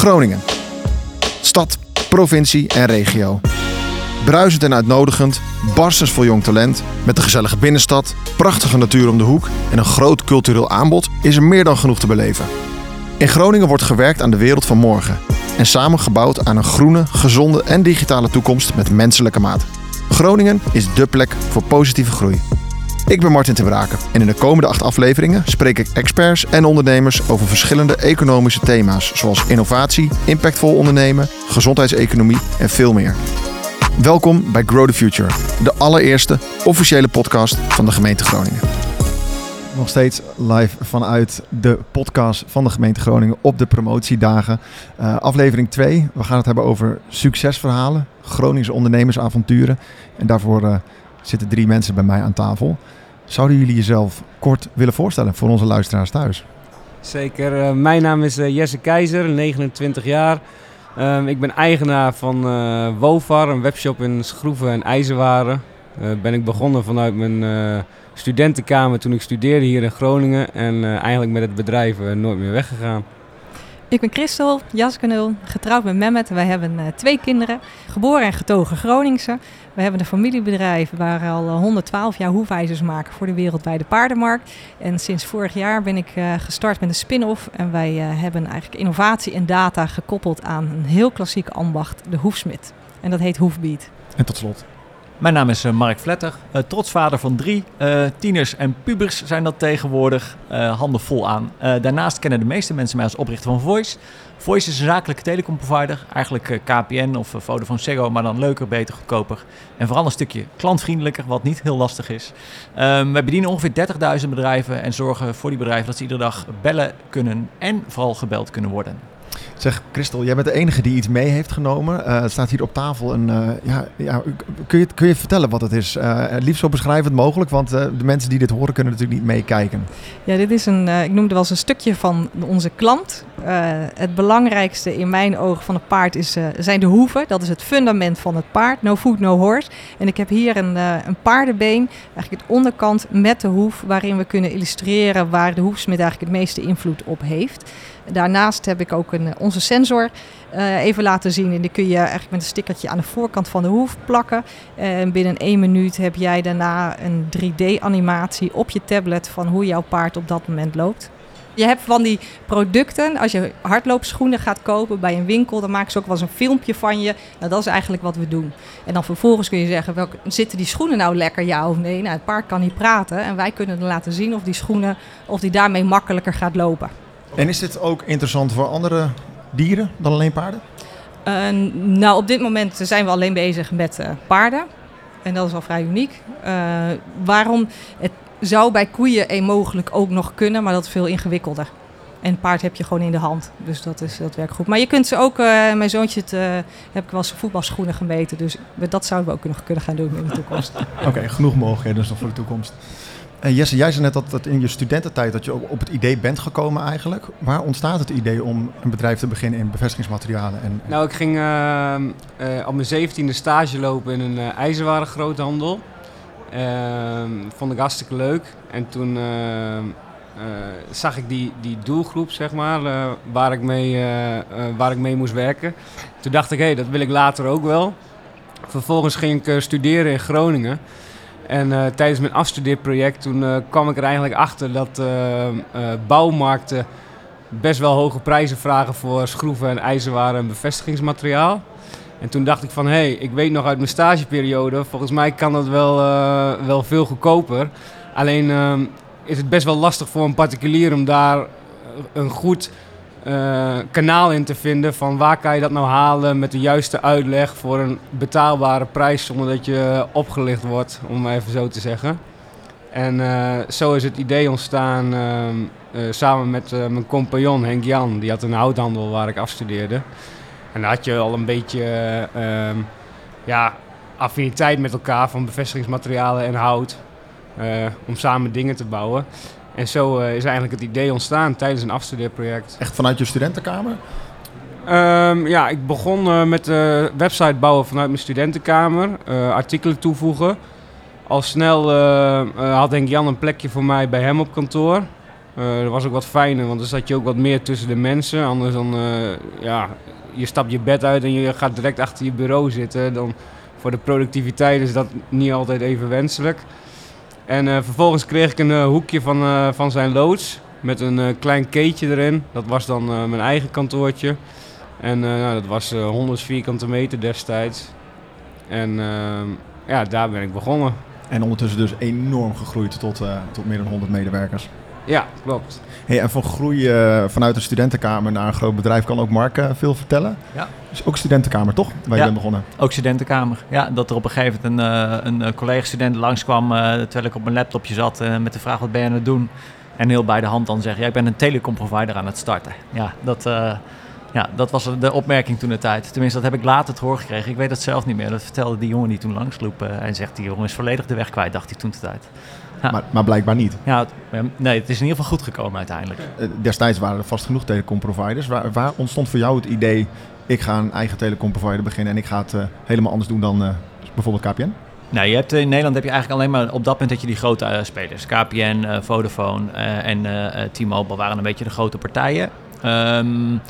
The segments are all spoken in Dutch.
Groningen. Stad, provincie en regio. Bruisend en uitnodigend, barstens vol jong talent, met een gezellige binnenstad, prachtige natuur om de hoek en een groot cultureel aanbod is er meer dan genoeg te beleven. In Groningen wordt gewerkt aan de wereld van morgen en samen gebouwd aan een groene, gezonde en digitale toekomst met menselijke maat. Groningen is dé plek voor positieve groei. Ik ben Martin ten Braken en in de komende acht afleveringen spreek ik experts en ondernemers over verschillende economische thema's, zoals innovatie, impactvol ondernemen, gezondheidseconomie en veel meer. Welkom bij Grow the Future, de allereerste officiële podcast van de gemeente Groningen. Nog steeds live vanuit de podcast van de gemeente Groningen op de promotiedagen. Uh, aflevering 2. We gaan het hebben over succesverhalen, Groningse ondernemersavonturen. En daarvoor uh, zitten drie mensen bij mij aan tafel. Zouden jullie jezelf kort willen voorstellen voor onze luisteraars thuis? Zeker. Uh, mijn naam is Jesse Keizer, 29 jaar. Um, ik ben eigenaar van uh, Wofar, een webshop in schroeven en ijzerwaren. Ben ik begonnen vanuit mijn studentenkamer toen ik studeerde hier in Groningen. En eigenlijk met het bedrijf nooit meer weggegaan. Ik ben Christel Jaskenul, getrouwd met Mehmet. Wij hebben twee kinderen, geboren en getogen Groningse. We hebben een familiebedrijf waar al 112 jaar hoefijzers maken voor de wereldwijde paardenmarkt. En sinds vorig jaar ben ik uh, gestart met een spin-off. En wij hebben eigenlijk innovatie en data gekoppeld aan een heel klassieke ambacht, de hoefsmid. En dat heet Hoefbeat. En tot slot. Mijn naam is uh, Mark Vletter, uh, trotsvader van drie. Uh, tieners en pubers zijn dat tegenwoordig. handen vol aan. daarnaast kennen de meeste mensen mij als oprichter van Voice. Voice is een zakelijke telecomprovider. Eigenlijk KPN of Vodafone Ziggo, maar dan leuker, beter, goedkoper. En vooral een stukje klantvriendelijker, wat niet heel lastig is. Um, wij bedienen ongeveer 30.000 bedrijven en zorgen voor die bedrijven dat ze iedere dag bellen kunnen en vooral gebeld kunnen worden. Zeg, Christel, jij bent de enige die iets mee heeft genomen. Uh, het staat hier op tafel. Een, uh, ja, ja, kun, je, kun je vertellen wat het is? Uh, liefst zo beschrijvend mogelijk, want de mensen die dit horen kunnen natuurlijk niet meekijken. Ja, dit is een, ik noemde wel eens een stukje van onze klant. het belangrijkste in mijn ogen van het paard is, zijn de hoeven. Dat is het fundament van het paard. No food, no horse. En ik heb hier een, een paardenbeen, eigenlijk het onderkant met de hoef, waarin we kunnen illustreren waar de hoefsmid eigenlijk het meeste invloed op heeft. Daarnaast heb ik ook een, eh, onze sensor uh, even laten zien. En die kun je eigenlijk met een stickertje aan de voorkant van de hoef plakken. En binnen één minuut heb jij daarna een 3D-animatie op je tablet van hoe jouw paard op dat moment loopt. Je hebt van die producten, als je hardloopschoenen gaat kopen bij een winkel, dan maken ze ook wel eens een filmpje van je. Nou, dat is eigenlijk wat we doen. En dan vervolgens kun je zeggen, zitten die schoenen nou lekker, ja of nee? Nou, het paard kan niet praten en wij kunnen dan laten zien of die schoenen, of die daarmee makkelijker gaat lopen. En is dit ook interessant voor andere dieren dan alleen paarden? Uh, nou, op dit moment zijn we alleen bezig met uh, paarden. En dat is al vrij uniek. Uh, waarom? Het zou bij koeien een mogelijk ook nog kunnen, maar dat is veel ingewikkelder. En paard heb je gewoon in de hand. Dus dat, is, dat werkt goed. Maar je kunt ze ook, mijn zoontje het, heb ik wel zijn voetbalschoenen gemeten. Dus dat zouden we ook nog kunnen gaan doen in de toekomst. Oké, okay, genoeg mogelijkheden dus nog voor de toekomst. En Jesse, jij zei net dat, dat in je studententijd dat je op het idee bent gekomen eigenlijk. Waar ontstaat het idee om een bedrijf te beginnen in bevestigingsmaterialen? En, Nou, ik ging uh, op mijn zeventiende stage lopen in een uh, ijzerwarengroothandel. Ehm, vond ik hartstikke leuk. En toen zag ik die, die doelgroep, zeg maar, waar, ik mee, waar ik mee moest werken. Toen dacht ik, hé, hey, dat wil ik later ook wel. Vervolgens ging ik studeren in Groningen. En uh, tijdens mijn afstudeerproject toen uh, kwam ik er eigenlijk achter dat uh, bouwmarkten best wel hoge prijzen vragen voor schroeven en ijzerwaren en bevestigingsmateriaal. En toen dacht ik van, hé, hey, ik weet nog uit mijn stageperiode, volgens mij kan dat wel, wel veel goedkoper. Alleen is het best wel lastig voor een particulier om daar een goed uh, kanaal in te vinden van waar kan je dat nou halen met de juiste uitleg voor een betaalbare prijs zonder dat je opgelicht wordt, om even zo te zeggen. En uh, zo is het idee ontstaan uh, samen met mijn compagnon Henk Jan. Die had een houthandel waar ik afstudeerde. En daar had je al een beetje ehm, ja, affiniteit met elkaar van bevestigingsmaterialen en hout. om samen dingen te bouwen. En zo uh, is eigenlijk het idee ontstaan tijdens een afstudeerproject. Echt vanuit je studentenkamer? Um, ja, ik begon uh, met de website bouwen vanuit mijn studentenkamer. Uh, artikelen toevoegen. Al snel had Henk Jan een plekje voor mij bij hem op kantoor. Dat was ook wat fijner, want dan zat je ook wat meer tussen de mensen. Anders dan, ja, je stapt je bed uit en je gaat direct achter je bureau zitten. Dan voor de productiviteit is dat niet altijd even wenselijk. En uh, vervolgens kreeg ik een hoekje van, van zijn loods met een klein keetje erin. Dat was dan mijn eigen kantoortje. En nou, dat was 100 vierkante meter destijds. En ehm, ja, daar ben ik begonnen. En ondertussen dus enorm gegroeid tot, tot meer dan 100 medewerkers. Ja, klopt. Hey, en van groei uh, vanuit een studentenkamer naar een groot bedrijf kan ook Mark uh, veel vertellen. Ja. Dus ook studentenkamer, toch? Waar je bent begonnen. Ook studentenkamer. Ja, dat er op een gegeven moment een, uh, een collega-student langskwam terwijl ik op mijn laptopje zat met de vraag wat ben je aan het doen? En heel bij de hand dan zeggen, ja, ik ben een telecomprovider aan het starten. Ja, dat, ja, dat was de opmerking toen de tijd. Tenminste, dat heb ik later te horen gekregen. Ik weet het zelf niet meer. Dat vertelde die jongen die toen langsloep. en zegt, die jongen is volledig de weg kwijt, dacht hij toen de tijd. Maar, maar, blijkbaar niet. Ja, nee, het is in ieder geval goed gekomen uiteindelijk. Eh, destijds waren er vast genoeg telecomproviders. Waar, waar ontstond voor jou het idee, ik ga een eigen telecomprovider beginnen en ik ga het uh, helemaal anders doen dan uh, bijvoorbeeld KPN? Nou, je hebt, in Nederland heb je eigenlijk alleen maar op dat moment dat je die grote uh, spelers. KPN, Vodafone en T-Mobile waren een beetje de grote partijen. Um,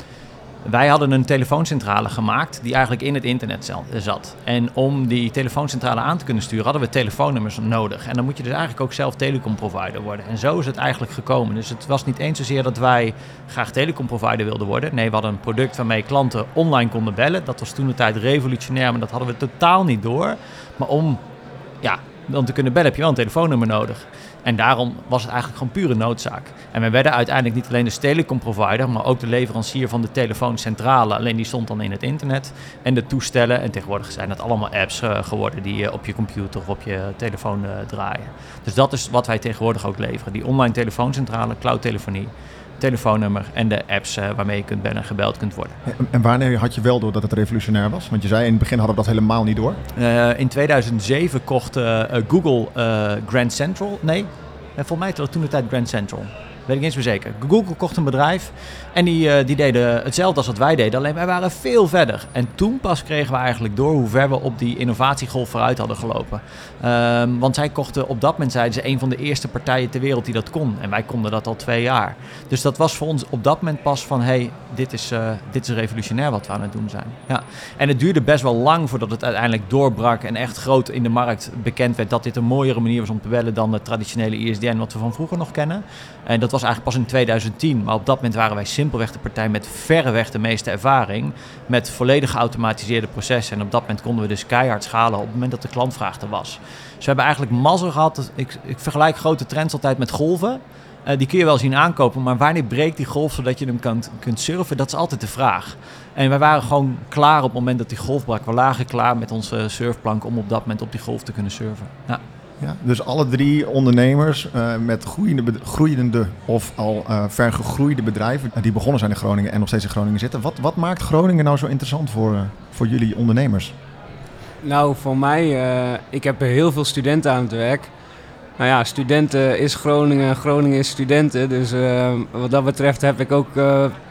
wij hadden een telefooncentrale gemaakt die eigenlijk in het internet zat. En om die telefooncentrale aan te kunnen sturen hadden we telefoonnummers nodig. En dan moet je dus eigenlijk ook zelf telecomprovider worden. En zo is het eigenlijk gekomen. Dus het was niet eens zozeer dat wij graag telecomprovider wilden worden. Nee, we hadden een product waarmee klanten online konden bellen. Dat was toen de tijd revolutionair, maar dat hadden we totaal niet door. Maar om ja, dan te kunnen bellen heb je wel een telefoonnummer nodig. En daarom was het eigenlijk gewoon pure noodzaak. En we werden uiteindelijk niet alleen de telecomprovider, maar ook de leverancier van de telefooncentrale. Alleen die stond dan in het internet. En de toestellen. En tegenwoordig zijn dat allemaal apps uh, geworden die je op je computer of op je telefoon uh, draaien. Dus dat is wat wij tegenwoordig ook leveren. Die online telefooncentrale, cloudtelefonie telefoonnummer en de apps uh, waarmee je kunt bellen en gebeld kunt worden. En wanneer had je wel door dat het revolutionair was? Want je zei in het begin hadden we dat helemaal niet door. Uh, in 2007 kocht uh, Google Grand Central. Nee, volgens mij was toen de tijd Grand Central. Weet ik eens meer zeker. Google kocht een bedrijf en die, uh, die deden hetzelfde als wat wij deden, alleen wij waren veel verder. En toen pas kregen we eigenlijk door hoe ver we op die innovatiegolf vooruit hadden gelopen. Um, want zij kochten op dat moment, zeiden ze, een van de eerste partijen ter wereld die dat kon. En wij konden dat al twee jaar. Dus dat was voor ons op dat moment pas van, hé, hey, dit, is, uh, dit is revolutionair wat we aan het doen zijn. Ja. En het duurde best wel lang voordat het uiteindelijk doorbrak en echt groot in de markt bekend werd dat dit een mooiere manier was om te bellen dan de traditionele ISDN wat we van vroeger nog kennen. En dat was eigenlijk pas in 2010, maar op dat moment waren wij simpelweg de partij met verreweg de meeste ervaring. Met volledig geautomatiseerde processen. En op dat moment konden we dus keihard schalen op het moment dat de klantvraag er was. Dus we hebben eigenlijk mazzel gehad. Ik, ik vergelijk grote trends altijd met golven. Uh, die kun je wel zien aankopen, maar wanneer breekt die golf zodat je hem kan, kunt surfen? Dat is altijd de vraag. En wij waren gewoon klaar op het moment dat die golf brak. We lagen klaar met onze surfplank om op dat moment op die golf te kunnen surfen. Ja, dus alle drie ondernemers uh, met groeiende, groeiende of al uh, vergegroeide bedrijven die begonnen zijn in Groningen en nog steeds in Groningen zitten. Wat, wat maakt Groningen nou zo interessant voor, voor jullie ondernemers? Nou, voor mij, ik heb heel veel studenten aan het werk. Nou ja, studenten is Groningen, Groningen is studenten. Dus wat dat betreft heb ik ook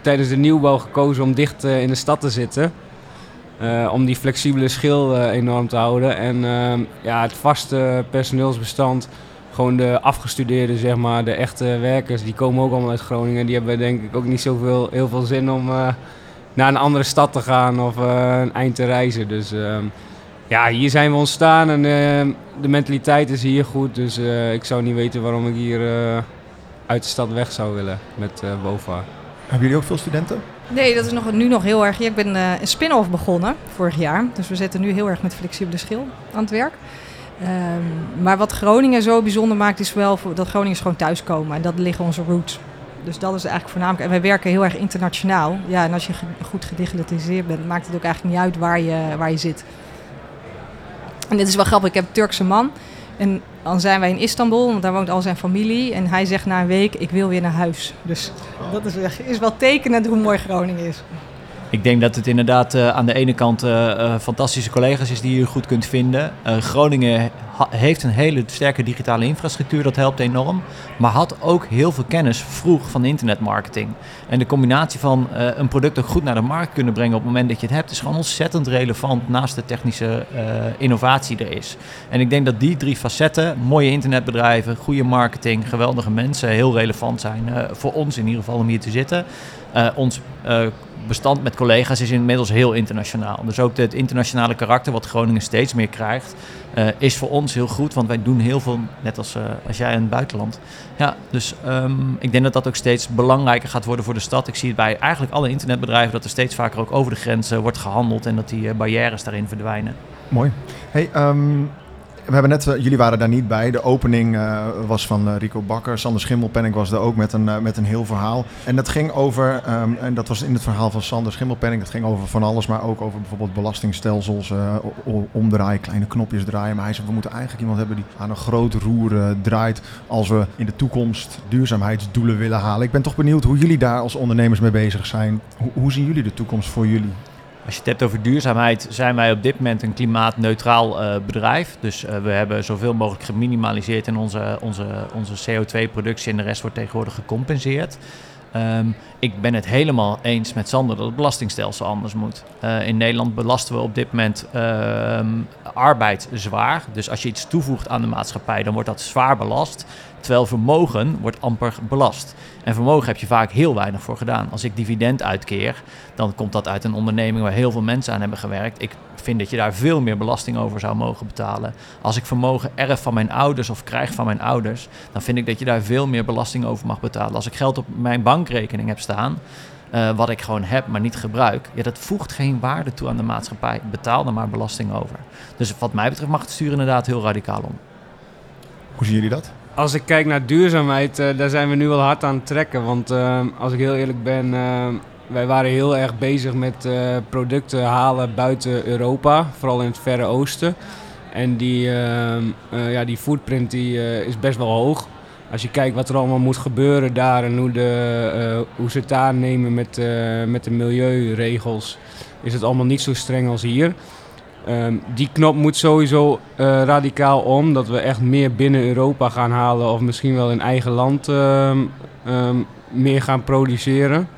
tijdens de nieuwbouw gekozen om dicht in de stad te zitten. Uh, om die flexibele schil uh, enorm te houden. En uh, ja, het vaste personeelsbestand, gewoon de afgestudeerden, zeg maar, de echte werkers, die komen ook allemaal uit Groningen. Die hebben denk ik ook niet zoveel, heel veel zin om naar een andere stad te gaan of een eind te reizen. Dus ehm, ja, hier zijn we ontstaan en de mentaliteit is hier goed. Dus ik zou niet weten waarom ik hier uit de stad weg zou willen met BOVA. Hebben jullie ook veel studenten? Nee, dat is nog, nu nog heel erg. ik ben uh, een spin-off begonnen vorig jaar. Dus we zitten nu heel erg met flexibele schil aan het werk. Um, maar wat Groningen zo bijzonder maakt, is wel dat Groningers gewoon thuiskomen. En dat liggen onze roots. Dus dat is eigenlijk voornamelijk. En wij werken heel erg internationaal. Ja, en als je goed gedigitaliseerd bent, maakt het ook eigenlijk niet uit waar je, waar je zit. En dit is wel grappig. Ik heb een Turkse man. En dan zijn wij in Istanbul, want daar woont al zijn familie. En hij zegt na een week, ik wil weer naar huis. Dus dat is, is wel tekenend hoe mooi Groningen is. Ik denk dat het inderdaad uh, aan de ene kant uh, uh, fantastische collega's is die je goed kunt vinden. Groningen heeft een hele sterke digitale infrastructuur, dat helpt enorm. Maar had ook heel veel kennis vroeg van internetmarketing. En de combinatie van een product ook goed naar de markt kunnen brengen op het moment dat je het hebt, is gewoon ontzettend relevant naast de technische innovatie er is. En ik denk dat die drie facetten, mooie internetbedrijven, goede marketing, geweldige mensen, heel relevant zijn voor ons in ieder geval om hier te zitten. ons bestand met collega's is inmiddels heel internationaal. Dus ook het internationale karakter wat Groningen steeds meer krijgt, uh, is voor ons heel goed. Want wij doen heel veel, net als, uh, als jij in het buitenland. Ja, dus um, ik denk dat dat ook steeds belangrijker gaat worden voor de stad. Ik zie het bij eigenlijk alle internetbedrijven dat er steeds vaker ook over de grenzen wordt gehandeld en dat die uh, barrières daarin verdwijnen. Mooi. Hey, um, we hebben net, jullie waren daar niet bij. De opening uh, was van uh, Rico Bakker. Sander Schimmelpenning was er ook met een, met een heel verhaal. En dat ging over, um, en dat was in het verhaal van Sander Schimmelpenning, dat ging over van alles, maar ook over bijvoorbeeld belastingstelsels, omdraaien, kleine knopjes draaien. Maar hij zei, we moeten eigenlijk iemand hebben die aan een groot roer draait als we in de toekomst duurzaamheidsdoelen willen halen. Ik ben toch benieuwd hoe jullie daar als ondernemers mee bezig zijn. Hoe, hoe zien jullie de toekomst voor jullie? Als je het hebt over duurzaamheid, zijn wij op dit moment een klimaatneutraal uh, bedrijf. Dus uh, we hebben zoveel mogelijk geminimaliseerd in onze, onze, onze CO2-productie en de rest wordt tegenwoordig gecompenseerd. Um, ik ben het helemaal eens met Sander dat het belastingstelsel anders moet. Uh, in Nederland belasten we op dit moment uh, arbeid zwaar. Dus als je iets toevoegt aan de maatschappij, dan wordt dat zwaar belast. Terwijl vermogen wordt amper belast. En vermogen heb je vaak heel weinig voor gedaan. Als ik dividend uitkeer, dan komt dat uit een onderneming waar heel veel mensen aan hebben gewerkt. Ik vind dat je daar veel meer belasting over zou mogen betalen. Als ik vermogen erf van mijn ouders of krijg van mijn ouders, dan vind ik dat je daar veel meer belasting over mag betalen. Als ik geld op mijn bankrekening heb staan, uh, wat ik gewoon heb, maar niet gebruik, ja, dat voegt geen waarde toe aan de maatschappij. Betaal er maar belasting over. Dus wat mij betreft mag het stuur inderdaad heel radicaal om. Hoe zien jullie dat? Als ik kijk naar duurzaamheid, uh, daar zijn we nu wel hard aan het trekken. Want uh, als ik heel eerlijk ben, wij waren heel erg bezig met producten halen buiten Europa, vooral in het Verre Oosten. En die, ja, die footprint die, is best wel hoog als je kijkt wat er allemaal moet gebeuren daar en hoe, de, hoe ze het daar nemen met, met de milieuregels, is het allemaal niet zo streng als hier. Um, die knop moet sowieso uh, radicaal om, dat we echt meer binnen Europa gaan halen of misschien wel in eigen land um, um, meer gaan produceren.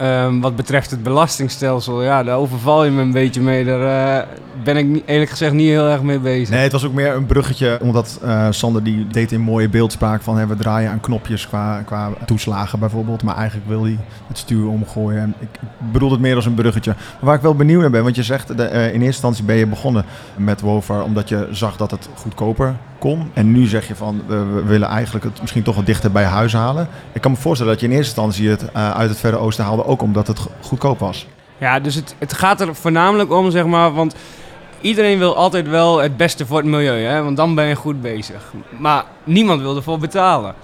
Um, wat betreft het belastingstelsel, ja, daar overval je me een beetje mee. Daar uh, ben ik eerlijk gezegd niet heel erg mee bezig. Nee, het was ook meer een bruggetje, omdat uh, Sander die deed in mooie beeldspraak van we draaien aan knopjes qua, qua toeslagen bijvoorbeeld. Maar eigenlijk wil hij het stuur omgooien. En ik, bedoel het meer als een bruggetje. Maar waar ik wel benieuwd naar ben, want je zegt de, uh, in eerste instantie ben je begonnen met Wover omdat je zag dat het goedkoper kon. En nu zeg je van we, willen eigenlijk het misschien toch wat dichter bij huis halen. Ik kan me voorstellen dat je in eerste instantie het uh, uit het Verre Oosten haalde, ook omdat het goedkoop was. Ja, dus het, het gaat er voornamelijk om, zeg maar, want iedereen wil altijd wel het beste voor het milieu, hè? want dan ben je goed bezig. Maar niemand wil ervoor betalen.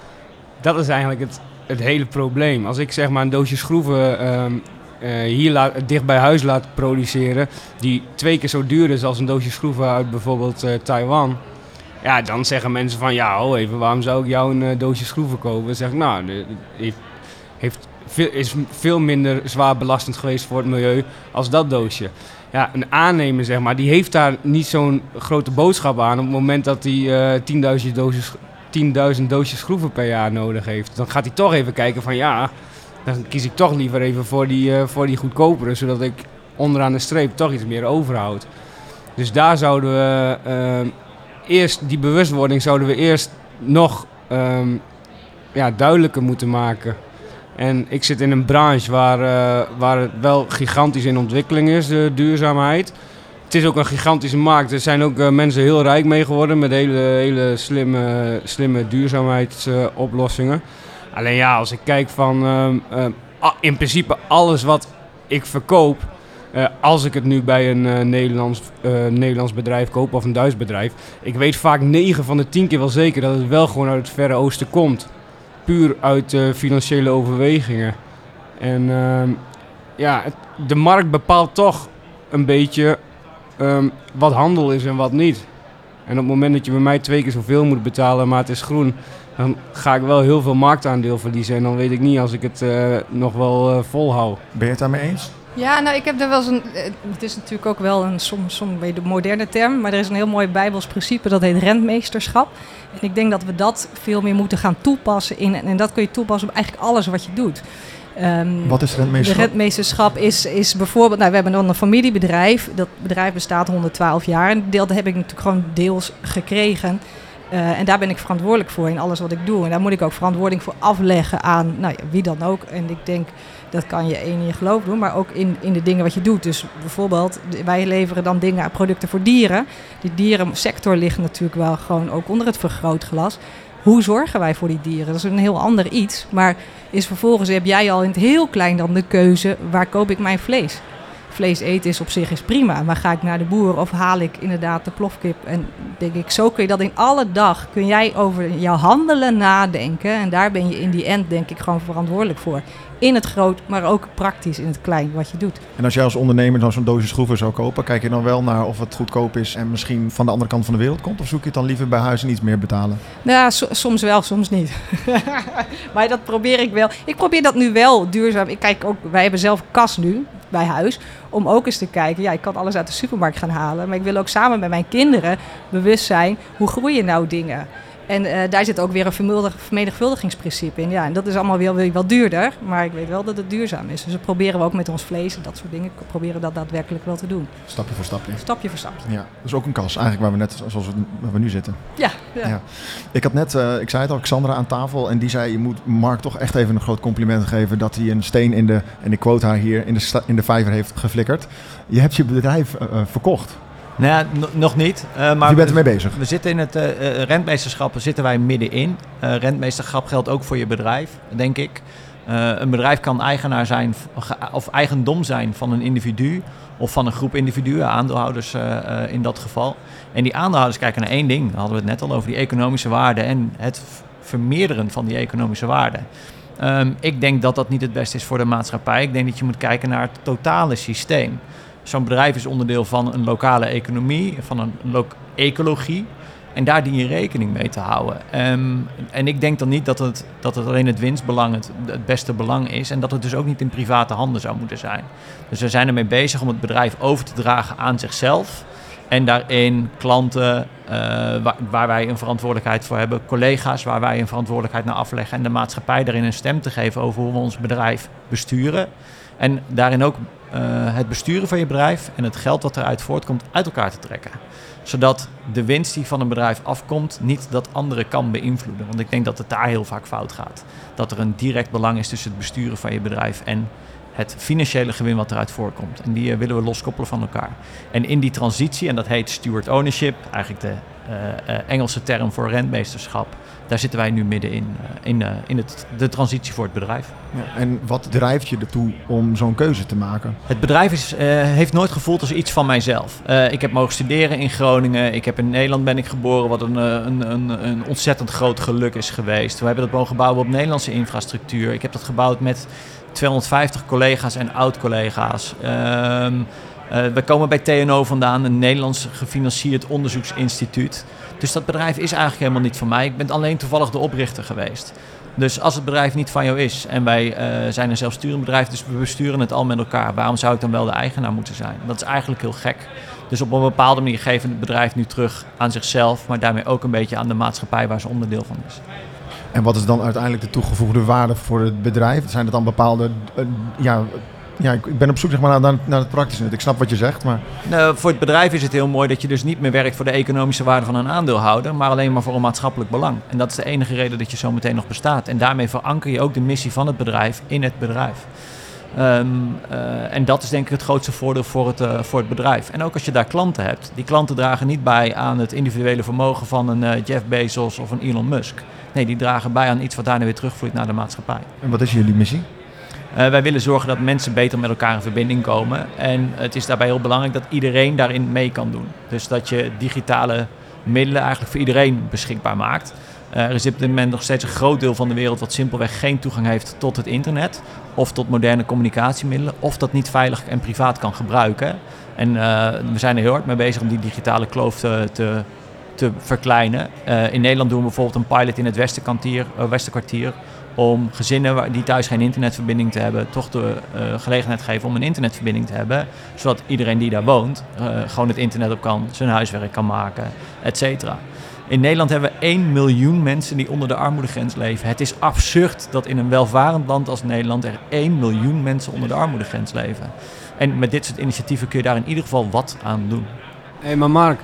Dat is eigenlijk het, het hele probleem. Als ik zeg maar een doosje schroeven um, uh, hier dicht bij huis laat produceren, die twee keer zo duur is als een doosje schroeven uit bijvoorbeeld uh, Taiwan ja, dan zeggen mensen van ja, oh even, waarom zou ik jou een uh, doosje schroeven kopen? Dan zeg ik, nou, heeft, is veel minder zwaar belastend geweest voor het milieu als dat doosje. Ja, een aannemer, zeg maar, die heeft daar niet zo'n grote boodschap aan op het moment dat hij uh, 10.000 doosjes, 10.000 doosjes schroeven per jaar nodig heeft. Dan gaat hij toch even kijken van ja, dan kies ik toch liever even voor die, uh, voor die goedkopere, zodat ik onderaan de streep toch iets meer overhoud. Dus daar zouden we eerst die bewustwording zouden we eerst nog um, ja, duidelijker moeten maken. En ik zit in een branche waar, uh, waar het wel gigantisch in ontwikkeling is, de duurzaamheid. Het is ook een gigantische markt. Er zijn ook uh, mensen heel rijk mee geworden met hele, hele slimme, slimme duurzaamheidsoplossingen. Alleen ja, als ik kijk van uh, in principe alles wat ik verkoop, uh, als ik het nu bij een uh, Nederlands, uh, Nederlands bedrijf koop of een Duits bedrijf. Ik weet vaak 9 van de 10 keer wel zeker dat het wel gewoon uit het Verre Oosten komt. Puur uit financiële overwegingen. En ehm, ja, de markt bepaalt toch een beetje um, wat handel is en wat niet. En op het moment dat je bij mij twee keer zoveel moet betalen, maar het is groen, dan ga ik wel heel veel marktaandeel verliezen. En dan weet ik niet als ik het eh, nog wel eh, volhoud. Ben je het daarmee eens? Ja, nou, ik heb er wel eens een. eh, Het is natuurlijk ook wel een soms, soms de moderne term, maar er is een heel mooi Bijbels principe dat heet rentmeesterschap. En ik denk dat we dat veel meer moeten gaan toepassen in. En dat kun je toepassen op eigenlijk alles wat je doet. Ehm, Wat is rentmeesterschap? De rentmeesterschap is, is bijvoorbeeld, nou, we hebben dan een familiebedrijf. Dat bedrijf bestaat 112 jaar. En dat heb ik natuurlijk gewoon deels gekregen. Eh, en daar ben ik verantwoordelijk voor in alles wat ik doe. En daar moet ik ook verantwoording voor afleggen aan nou ja, wie dan ook. En ik denk, dat kan je één in je geloof doen, maar ook in, in de dingen wat je doet. Dus bijvoorbeeld, wij leveren dan dingen, producten voor dieren. Die dierensector ligt natuurlijk wel gewoon ook onder het vergrootglas. Hoe zorgen wij voor die dieren? Dat is een heel ander iets. Maar is vervolgens heb jij al in het heel klein dan de keuze, waar koop ik mijn vlees? Vlees eten is op zich is prima, maar ga ik naar de boer of haal ik inderdaad de plofkip? En denk ik, zo kun je dat in alle dag, kun jij over jouw handelen nadenken. En daar ben je in die end denk ik gewoon verantwoordelijk voor. In het groot, maar ook praktisch in het klein wat je doet. En als jij als ondernemer dan zo'n doosje schroeven zou kopen, kijk je dan wel naar of het goedkoop is en misschien van de andere kant van de wereld komt? Of zoek je het dan liever bij huis en iets meer betalen? Nou, ja, so- soms wel, soms niet. maar dat probeer ik wel. Ik probeer dat nu wel duurzaam. Ik kijk ook, wij hebben zelf kas nu bij huis. Om ook eens te kijken. Ja, ik kan alles uit de supermarkt gaan halen. Maar ik wil ook samen met mijn kinderen bewust zijn. Hoe groeien nou dingen? En eh, daar zit ook weer een vermenigvuldig- vermenigvuldigingsprincipe in. Ja, en dat is allemaal wel, wel duurder. Maar ik weet wel dat het duurzaam is. Dus dat proberen we ook met ons vlees en dat soort dingen. Proberen dat daadwerkelijk wel te doen. Stapje voor stapje. Stapje voor stapje. Ja, dat is ook een kas eigenlijk waar we net, zoals we, waar we nu zitten. Ja, ja. Ja. Ik had net, eh, ik zei het al, Xandra aan tafel en die zei, je moet Mark toch echt even een groot compliment geven dat hij een steen in de, en ik quote haar hier, in de, in de vijver heeft geflikkerd. Je hebt je bedrijf eh, verkocht. Nou nog niet. eh, Maar je bent ermee bezig. We zitten in het eh, eh, rentmeesterschap, zitten wij middenin. Eh rentmeesterschap geldt ook voor je bedrijf, denk ik. Een bedrijf kan eigenaar zijn of eigendom zijn van een individu of van een groep individuen, aandeelhouders in dat geval. En die aandeelhouders kijken naar één ding, daar hadden we het net al over, die economische waarde en het vermeerderen van die economische waarde. Ehm, ik denk dat dat niet het beste is voor de maatschappij. Ik denk dat je moet kijken naar het totale systeem. Zo'n bedrijf is onderdeel van een lokale economie, van een lo- ecologie. En daar dien je rekening mee te houden. Ehm, en ik denk dan niet dat het, dat het alleen het winstbelang het, het beste belang is. En dat het dus ook niet in private handen zou moeten zijn. Dus we zijn ermee bezig om het bedrijf over te dragen aan zichzelf. En daarin klanten eh, waar, waar wij een verantwoordelijkheid voor hebben, collega's waar wij een verantwoordelijkheid naar afleggen. En de maatschappij daarin een stem te geven over hoe we ons bedrijf besturen. En daarin ook eh, het besturen van je bedrijf en het geld dat eruit voortkomt uit elkaar te trekken. Zodat de winst die van een bedrijf afkomt niet dat andere kan beïnvloeden. Want ik denk dat het daar heel vaak fout gaat. Dat er een direct belang is tussen het besturen van je bedrijf en het financiële gewin wat eruit voorkomt. En die eh, willen we loskoppelen van elkaar. En in die transitie, en dat heet steward ownership, eigenlijk de eh, eh, Engelse term voor rentmeesterschap, daar zitten wij nu middenin eh, in, in het, de transitie voor het bedrijf. Ja. En wat drijft je ertoe om zo'n keuze te maken? Het bedrijf is, heeft nooit gevoeld als iets van mijzelf. Ik heb mogen studeren in Groningen. Ik heb in Nederland ben ik geboren, wat een, een, een, een ontzettend groot geluk is geweest. We hebben dat mogen bouwen op Nederlandse infrastructuur. Ik heb dat gebouwd met 250 collega's en oud-collega's. Ehm, eh, we komen bij TNO vandaan, een Nederlands gefinancierd onderzoeksinstituut. Dus dat bedrijf is eigenlijk helemaal niet van mij. Ik ben alleen toevallig de oprichter geweest. Dus als het bedrijf niet van jou is en wij eh, zijn een zelfsturend bedrijf, dus we besturen het al met elkaar, waarom zou ik dan wel de eigenaar moeten zijn? Dat is eigenlijk heel gek. Dus op een bepaalde manier geven het bedrijf nu terug aan zichzelf, maar daarmee ook een beetje aan de maatschappij waar ze onderdeel van is. En wat is dan uiteindelijk de toegevoegde waarde voor het bedrijf? Zijn het dan bepaalde... eh, ja, ja, ik ben op zoek zeg maar, naar, naar het praktische. Ik snap wat je zegt, maar... Nou, voor het bedrijf is het heel mooi dat je dus niet meer werkt voor de economische waarde van een aandeelhouder, maar alleen maar voor een maatschappelijk belang. En dat is de enige reden dat je zo meteen nog bestaat. En daarmee veranker je ook de missie van het bedrijf in het bedrijf. Ehm, eh, en dat is denk ik het grootste voordeel voor het, eh, voor het bedrijf. En ook als je daar klanten hebt. Die klanten dragen niet bij aan het individuele vermogen van een eh, Jeff Bezos of een Elon Musk. Nee, die dragen bij aan iets wat daarna weer terugvloeit naar de maatschappij. En wat is jullie missie? Wij willen zorgen dat mensen beter met elkaar in verbinding komen. En het is daarbij heel belangrijk dat iedereen daarin mee kan doen. Dus dat je digitale middelen eigenlijk voor iedereen beschikbaar maakt. Eh, er is op dit moment nog steeds een groot deel van de wereld wat simpelweg geen toegang heeft tot het internet. Of tot moderne communicatiemiddelen. Of dat niet veilig en privaat kan gebruiken. En eh, we zijn er heel hard mee bezig om die digitale kloof te, te, verkleinen. Eh, in Nederland doen we bijvoorbeeld een pilot in het Westerkwartier om gezinnen die thuis geen internetverbinding te hebben, toch de gelegenheid geven om een internetverbinding te hebben. Zodat iedereen die daar woont gewoon het internet op kan, zijn huiswerk kan maken, et cetera. In Nederland hebben we 1 miljoen mensen die onder de armoedegrens leven. Het is absurd dat in een welvarend land als Nederland er 1 miljoen mensen onder de armoedegrens leven. En met dit soort initiatieven kun je daar in ieder geval wat aan doen. Hé, maar Mark,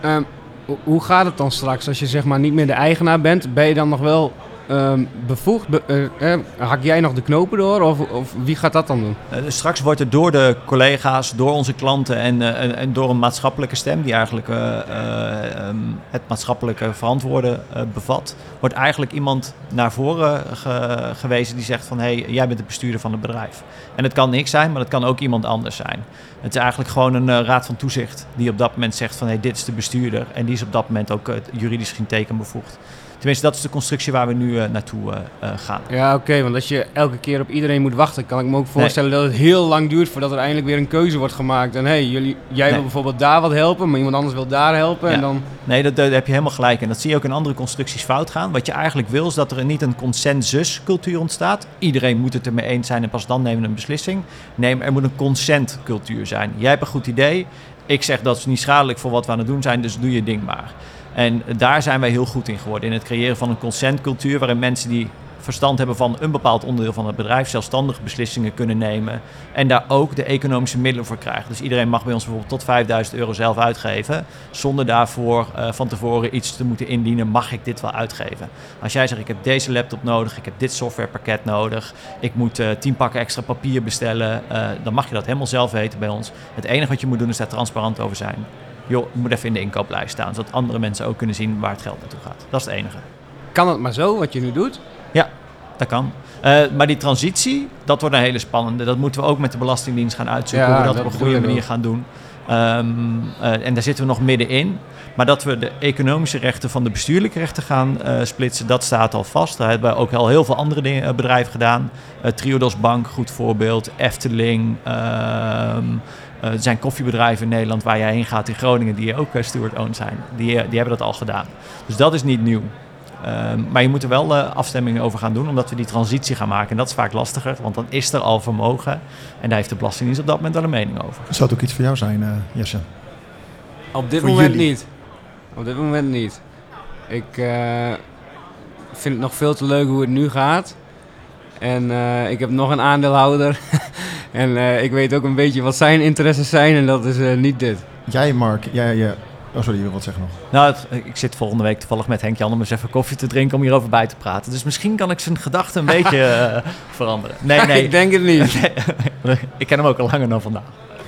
ehm, ho- hoe gaat het dan straks als je zeg maar niet meer de eigenaar bent? Ben je dan nog wel ehm, bevoegd? Be- eh, eh, hak jij nog de knopen door of, of wie gaat dat dan doen? Eh, dus straks wordt er door de collega's, door onze klanten en, eh, en, en door een maatschappelijke stem die eigenlijk eh, eh, ehm, het maatschappelijke verantwoorden bevat, wordt eigenlijk iemand naar voren ge- gewezen die zegt van hé, hey, jij bent de bestuurder van het bedrijf. En het kan ik zijn, maar het kan ook iemand anders zijn. Het is eigenlijk gewoon een raad van toezicht die op dat moment zegt van hé, hey, dit is de bestuurder en die is op dat moment ook juridisch geen teken bevoegd. Tenminste, dat is de constructie waar we nu eh, naartoe eh, eh, gaan. Ja, oké, want als je elke keer op iedereen moet wachten, kan ik me ook voorstellen dat het heel lang duurt voordat er eindelijk weer een keuze wordt gemaakt. En hé, hey, jullie, jij Nee. wil bijvoorbeeld daar wat helpen, maar iemand anders wil daar helpen. En dan, Nee, dat, heb je helemaal gelijk. En dat zie je ook in andere constructies fout gaan. Wat je eigenlijk wil, is dat er niet een consensuscultuur ontstaat. Iedereen moet het ermee eens zijn en pas dan nemen we een beslissing. Nee, maar er moet een consentcultuur zijn. Jij hebt een goed idee. Ik zeg dat is niet schadelijk voor wat we aan het doen zijn, dus doe je ding maar. En daar zijn wij heel goed in geworden. In het creëren van een consentcultuur waarin mensen die verstand hebben van een bepaald onderdeel van het bedrijf zelfstandig beslissingen kunnen nemen. En daar ook de economische middelen voor krijgen. Dus iedereen mag bij ons bijvoorbeeld tot 5000 euro zelf uitgeven. Zonder daarvoor eh, van tevoren iets te moeten indienen. Mag ik dit wel uitgeven? Als jij zegt ik heb deze laptop nodig. Ik heb dit softwarepakket nodig. Ik moet eh 10 pakken extra papier bestellen. eh, dan mag je dat helemaal zelf weten bij ons. Het enige wat je moet doen is daar transparant over zijn. Joh, moet even in de inkooplijst staan. Zodat andere mensen ook kunnen zien waar het geld naartoe gaat. Dat is het enige. kan het maar zo, wat je nu doet? Dat kan. Eh, maar die transitie, dat wordt een hele spannende. Dat moeten we ook met de Belastingdienst gaan uitzoeken. Ja, hoe we dat, dat op een goede manier gaan doen. Ehm, eh, en daar zitten we nog middenin. Maar dat we de economische rechten van de bestuurlijke rechten gaan eh, splitsen, dat staat al vast. Daar hebben we ook al heel veel andere dingen, bedrijven gedaan. Triodos Bank, goed voorbeeld. Efteling. ehm, eh, er zijn koffiebedrijven in Nederland waar jij heen gaat in Groningen, die ook uh, steward-owned zijn. Die, eh, die hebben dat al gedaan. Dus dat is niet nieuw. Ehm, maar je moet er wel eh, afstemmingen over gaan doen, omdat we die transitie gaan maken. En dat is vaak lastiger, want dan is er al vermogen. En daar heeft de Belastingdienst op dat moment wel een mening over. Zou het ook iets voor jou zijn, eh, Jesse? Op dit Voor moment jullie. niet. Op dit moment niet. Ik eh, vind het nog veel te leuk hoe het nu gaat. En eh, ik heb nog een aandeelhouder. en eh, ik weet ook een beetje wat zijn interesses zijn en dat is eh, niet dit. Jij, Mark, jij... eh, oh, sorry, je wil wat zeggen nog. Nou, het- ik zit volgende week toevallig met Henk Jan om eens even koffie te drinken om hierover bij te praten. Dus misschien kan ik zijn gedachten een beetje eh, veranderen. Nee, nee. ik denk het niet. Ik ken hem ook al langer dan vandaag.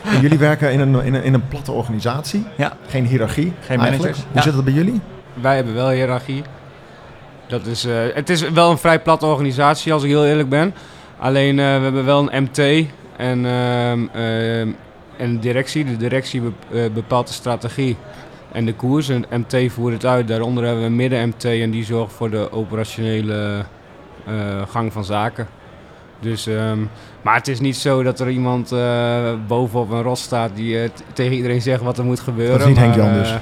En jullie werken in een, in, een, in een platte organisatie. Ja. Geen hiërarchie. Geen eigenlijk. managers. Hoe Ja. zit dat bij jullie? Wij hebben wel hiërarchie. Dat is, eh, het is wel een vrij platte organisatie, als ik heel eerlijk ben. Alleen eh, we hebben wel een MT en, ehm, ehm, en directie. De directie eh, bepaalt de strategie en de koers. En MT voert het uit. Daaronder hebben we een midden-MT en die zorgt voor de operationele eh, gang van zaken. Dus, ehm, maar het is niet zo dat er iemand eh bovenop een rots staat die tegen iedereen zegt wat er moet gebeuren. Dat is niet Henk maar, Jan dus.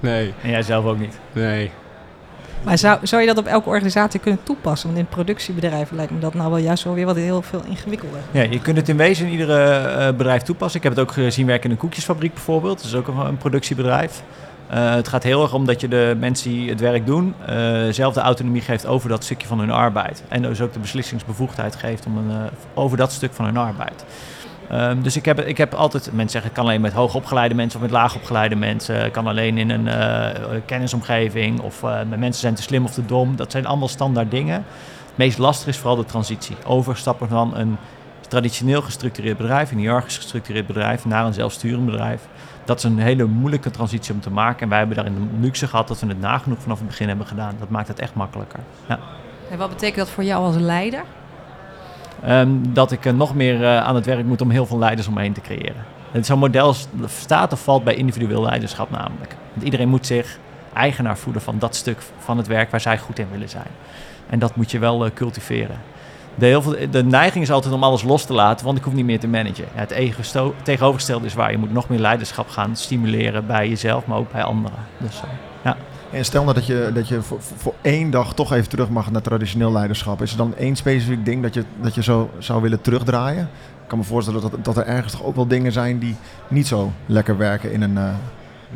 nee, En jij zelf ook niet. nee. Maar zou, zou je dat op elke organisatie kunnen toepassen? Want in productiebedrijven lijkt me dat nou wel juist wel weer wat heel veel ingewikkelder. Ja, je kunt het in wezen in iedere eh, bedrijf toepassen. Ik heb het ook gezien werken in een koekjesfabriek bijvoorbeeld. Dat is ook een, productiebedrijf. Eh, het gaat heel erg om dat je de mensen die het werk doen... eh, zelf de autonomie geeft over dat stukje van hun arbeid. En dus ook de beslissingsbevoegdheid geeft om een, eh, over dat stuk van hun arbeid. Ehm, dus ik heb, ik heb altijd, mensen zeggen, het kan alleen met hoogopgeleide mensen of met laagopgeleide mensen. Het kan alleen in een eh, kennisomgeving of met mensen zijn te slim of te dom. Dat zijn allemaal standaard dingen. Het meest lastig is vooral de transitie. Overstappen van een traditioneel gestructureerd bedrijf, een hiërarchisch gestructureerd bedrijf, naar een zelfsturend bedrijf. Dat is een hele moeilijke transitie om te maken. En wij hebben daarin de luxe gehad dat we het nagenoeg vanaf het begin hebben gedaan. Dat maakt het echt makkelijker. Ja. En wat betekent dat voor jou als leider? Ehm, dat ik eh, nog meer eh, aan het werk moet om heel veel leiders om me heen te creëren. Zo'n model staat of valt bij individueel leiderschap namelijk. Want iedereen moet zich eigenaar voelen van dat stuk van het werk waar zij goed in willen zijn. En dat moet je wel eh, cultiveren. De, heel veel, de neiging is altijd om alles los te laten, want ik hoef niet meer te managen. Het tegenovergestelde is waar. Je moet nog meer leiderschap gaan stimuleren bij jezelf, maar ook bij anderen. Dus, ja. En stel nou dat je, dat je voor, voor- één dag toch even terug mag naar traditioneel leiderschap. Is er dan één specifiek ding dat je, dat je zo zou willen terugdraaien? Ik kan me voorstellen dat, dat er ergens toch ook wel dingen zijn die niet zo lekker werken in een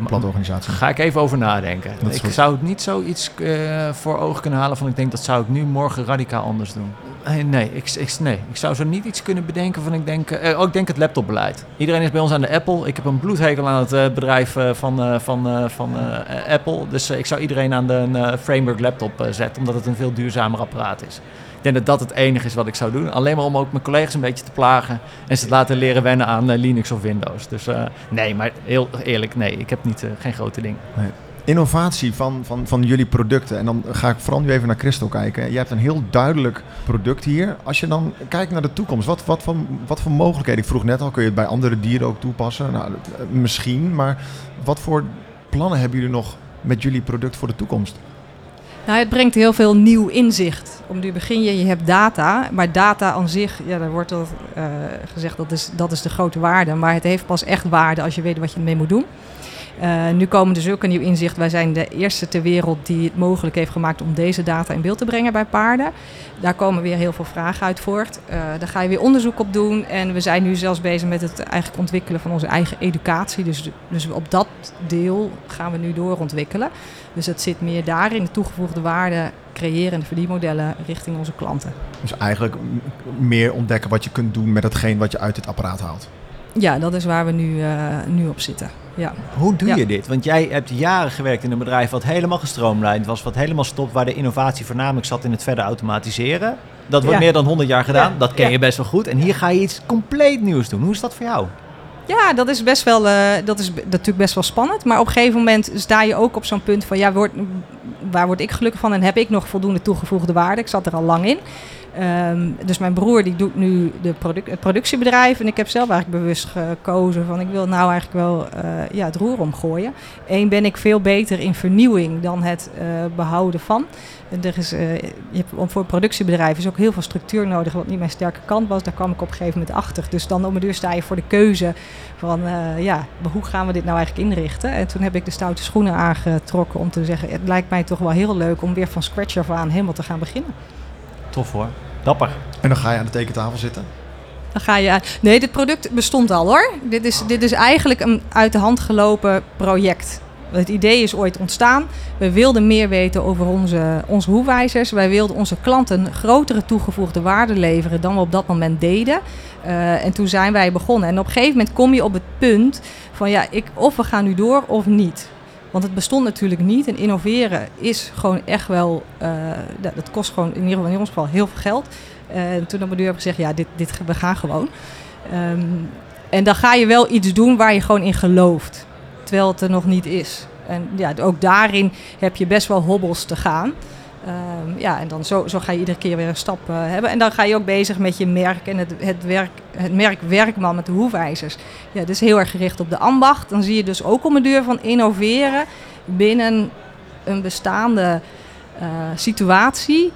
plantorganisatie. Ga ik even over nadenken. Dat Ik zou het niet zoiets eh voor ogen kunnen halen van ik denk dat zou ik nu morgen radicaal anders doen. Eh, nee, ik, ik, nee, ik zou zo niet iets kunnen bedenken van ik denk, eh, oh, ik denk het laptopbeleid. Iedereen is bij ons aan de Apple. Ik heb een bloedhekel aan het bedrijf van, van, van Apple. Dus ik zou iedereen aan de framework laptop zetten, omdat het een veel duurzamer apparaat is. Ik denk dat dat het enige is wat ik zou doen. Alleen maar om ook mijn collega's een beetje te plagen en ze te laten leren wennen aan eh, Linux of Windows. Dus eh, nee, maar heel eerlijk, nee, ik heb niet, eh, geen grote ding. Innovatie van, van, van jullie producten. En dan ga ik vooral nu even naar Christel kijken. Je hebt een heel duidelijk product hier. Als je dan kijkt naar de toekomst, wat, wat, voor, wat voor mogelijkheden? Ik vroeg net al, kun je het bij andere dieren ook toepassen? Nou, misschien, maar wat voor plannen hebben jullie nog met jullie product voor de toekomst? Nou, het brengt heel veel nieuw inzicht. Om nu begin je, je hebt data, maar data aan zich, ja, daar wordt al eh, gezegd dat is, dat is de grote waarde. Maar het heeft pas echt waarde als je weet wat je ermee moet doen. Eh, nu komen er zulke nieuw inzicht. Wij zijn de eerste ter wereld die het mogelijk heeft gemaakt om deze data in beeld te brengen bij paarden. Daar komen weer heel veel vragen uit voort. Eh, daar ga je weer onderzoek op doen. En we zijn nu zelfs bezig met het eigenlijk ontwikkelen van onze eigen educatie. Dus, dus op dat deel gaan we nu doorontwikkelen. Dus het zit meer daarin, de toegevoegde waarde creëren en de verdienmodellen richting onze klanten. Dus eigenlijk meer ontdekken wat je kunt doen met hetgeen wat je uit dit apparaat haalt. Ja, dat is waar we nu, eh, nu op zitten. Ja. Hoe doe Ja. je dit? Want jij hebt jaren gewerkt in een bedrijf wat helemaal gestroomlijnd was, wat helemaal stopt, waar de innovatie voornamelijk zat in het verder automatiseren. Dat wordt Ja. meer dan 100 jaar gedaan, Ja. dat ken Ja. je best wel goed. En hier ga je iets compleet nieuws doen. Hoe is dat voor jou? Ja, dat is best wel, eh, dat is natuurlijk best wel spannend. Maar op een gegeven moment sta je ook op zo'n punt van, ja, waar word ik gelukkig van en heb ik nog voldoende toegevoegde waarde? Ik zat er al lang in. Ehm, dus mijn broer die doet nu de produc- het productiebedrijf en ik heb zelf eigenlijk bewust gekozen van ik wil nou eigenlijk wel eh, ja, het roer omgooien. Eén ben ik veel beter in vernieuwing dan het eh, behouden van. Er is, eh, je hebt, om voor een productiebedrijf is ook heel veel structuur nodig, wat niet mijn sterke kant was. Daar kwam ik op een gegeven moment achter. Dus dan om een duur sta je voor de keuze van, eh, ja, hoe gaan we dit nou eigenlijk inrichten? En toen heb ik de stoute schoenen aangetrokken om te zeggen, het lijkt mij toch wel heel leuk om weer van scratch af aan helemaal te gaan beginnen. Tof hoor. Dapper. En dan ga je aan de tekentafel zitten. Dan ga je aan. Nee, dit product bestond al hoor. Dit is, dit is eigenlijk een uit de hand gelopen project. Het idee is ooit ontstaan. We wilden meer weten over onze, onze hoefwijzers. Wij wilden onze klanten een grotere toegevoegde waarde leveren dan we op dat moment deden. Eh, en toen zijn wij begonnen. En op een gegeven moment kom je op het punt van ja, ik, of we gaan nu door of niet. Want het bestond natuurlijk niet. En innoveren is gewoon echt wel, eh, dat, kost gewoon in ieder geval in ons geval heel veel geld. Eh, En toen op deur heb ik gezegd, ja, dit, dit, we gaan gewoon. Ehm, en dan ga je wel iets doen waar je gewoon in gelooft. Terwijl het er nog niet is. En ja, ook daarin heb je best wel hobbels te gaan. Ehm, ja, en dan zo, zo ga je iedere keer weer een stap eh, hebben. En dan ga je ook bezig met je merk en het, het, werk, het merk Werkman met de hoefijzers. Ja, dat is heel erg gericht op de ambacht. Dan zie je dus ook om de deur van innoveren binnen een bestaande eh, situatie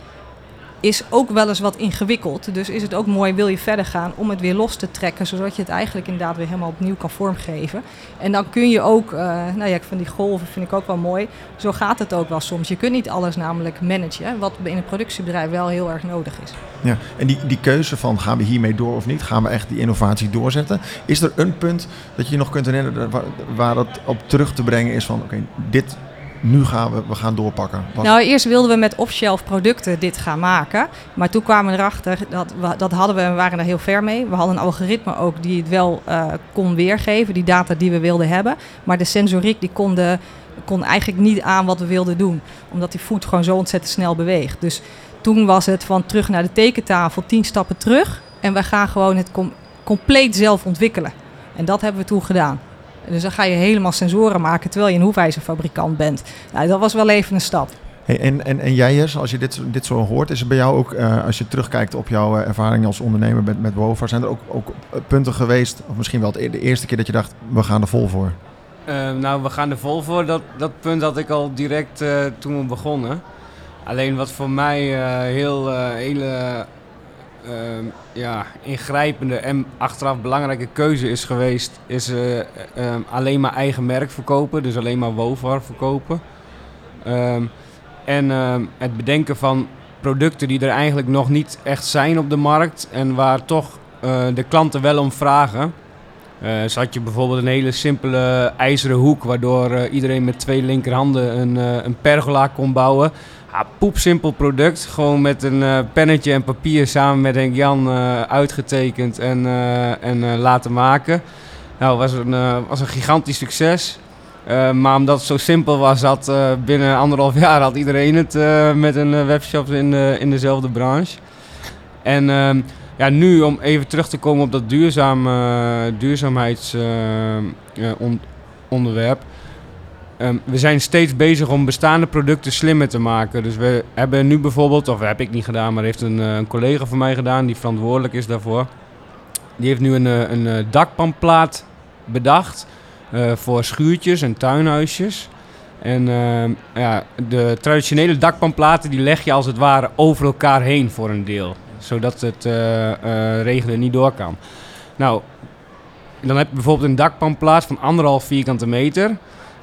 is ook wel eens wat ingewikkeld. Dus is het ook mooi, wil je verder gaan om het weer los te trekken, zodat je het eigenlijk inderdaad weer helemaal opnieuw kan vormgeven. En dan kun je ook, eh, nou ja, van die golven vind ik ook wel mooi. Zo gaat het ook wel soms. Je kunt niet alles namelijk managen, wat in een productiebedrijf wel heel erg nodig is. Ja. En die, die keuze van gaan we hiermee door of niet? Gaan we echt die innovatie doorzetten? Is er een punt dat je nog kunt herinneren waar, het op terug te brengen is van oké, dit nu gaan we, we gaan doorpakken? Nou, eerst wilden we met off-shelf producten dit gaan maken. Maar toen kwamen we erachter, dat, we, dat hadden we en waren er heel ver mee. We hadden een algoritme ook die het wel eh, kon weergeven, die data die we wilden hebben. Maar de sensoriek die kon, de, kon eigenlijk niet aan wat we wilden doen. Omdat die voet gewoon zo ontzettend snel beweegt. Dus toen was het van terug naar de tekentafel, tien stappen terug. En we gaan gewoon het com- compleet zelf ontwikkelen. En dat hebben we toen gedaan. Dus dan ga je helemaal sensoren maken terwijl je een hoefijzerfabrikant bent. Nou, dat was wel even een stap. Hey, en, en, en jij, Jess, als je dit, dit zo hoort, is er bij jou ook, eh, als je terugkijkt op jouw eh, ervaring als ondernemer met, met WOFA, zijn er ook, ook eh, punten geweest, of misschien wel e- de eerste keer dat je dacht, we gaan er vol voor? Nou, we gaan er vol voor. Dat, dat punt had ik al direct eh, toen we begonnen. Alleen wat voor mij eh, heel, hele ja, ingrijpende en achteraf belangrijke keuze is geweest, is eh, ehm, alleen maar eigen merk verkopen, dus alleen maar Wovar verkopen. Ehm, en ehm, het bedenken van producten die er eigenlijk nog niet echt zijn op de markt en waar toch eh, de klanten wel om vragen. Eh zo had je bijvoorbeeld een hele simpele ijzeren hoek, waardoor iedereen met twee linkerhanden een, een pergola kon bouwen. Ja, poepsimpel product, gewoon met een eh, pennetje en papier samen met Henk Jan eh, uitgetekend en, eh, en laten maken. Nou, was een, was een gigantisch succes. Maar omdat het zo simpel was, had binnen anderhalf jaar had iedereen het met een webshop in, de, in dezelfde branche. En ehm, ja, nu om even terug te komen op dat duurzaam, duurzaamheidsonderwerp. Ehm, we zijn steeds bezig om bestaande producten slimmer te maken. Dus we hebben nu bijvoorbeeld, of heb ik niet gedaan, maar heeft een, eh, een collega van mij gedaan die verantwoordelijk is daarvoor. Die heeft nu een, eh, een eh, dakpanplaat bedacht voor schuurtjes en tuinhuisjes. En ehm, ja, de traditionele dakpanplaten die leg je als het ware over elkaar heen voor een deel. Zodat het regelen niet door kan. Nou, dan heb je bijvoorbeeld een dakpanplaat van anderhalf vierkante meter.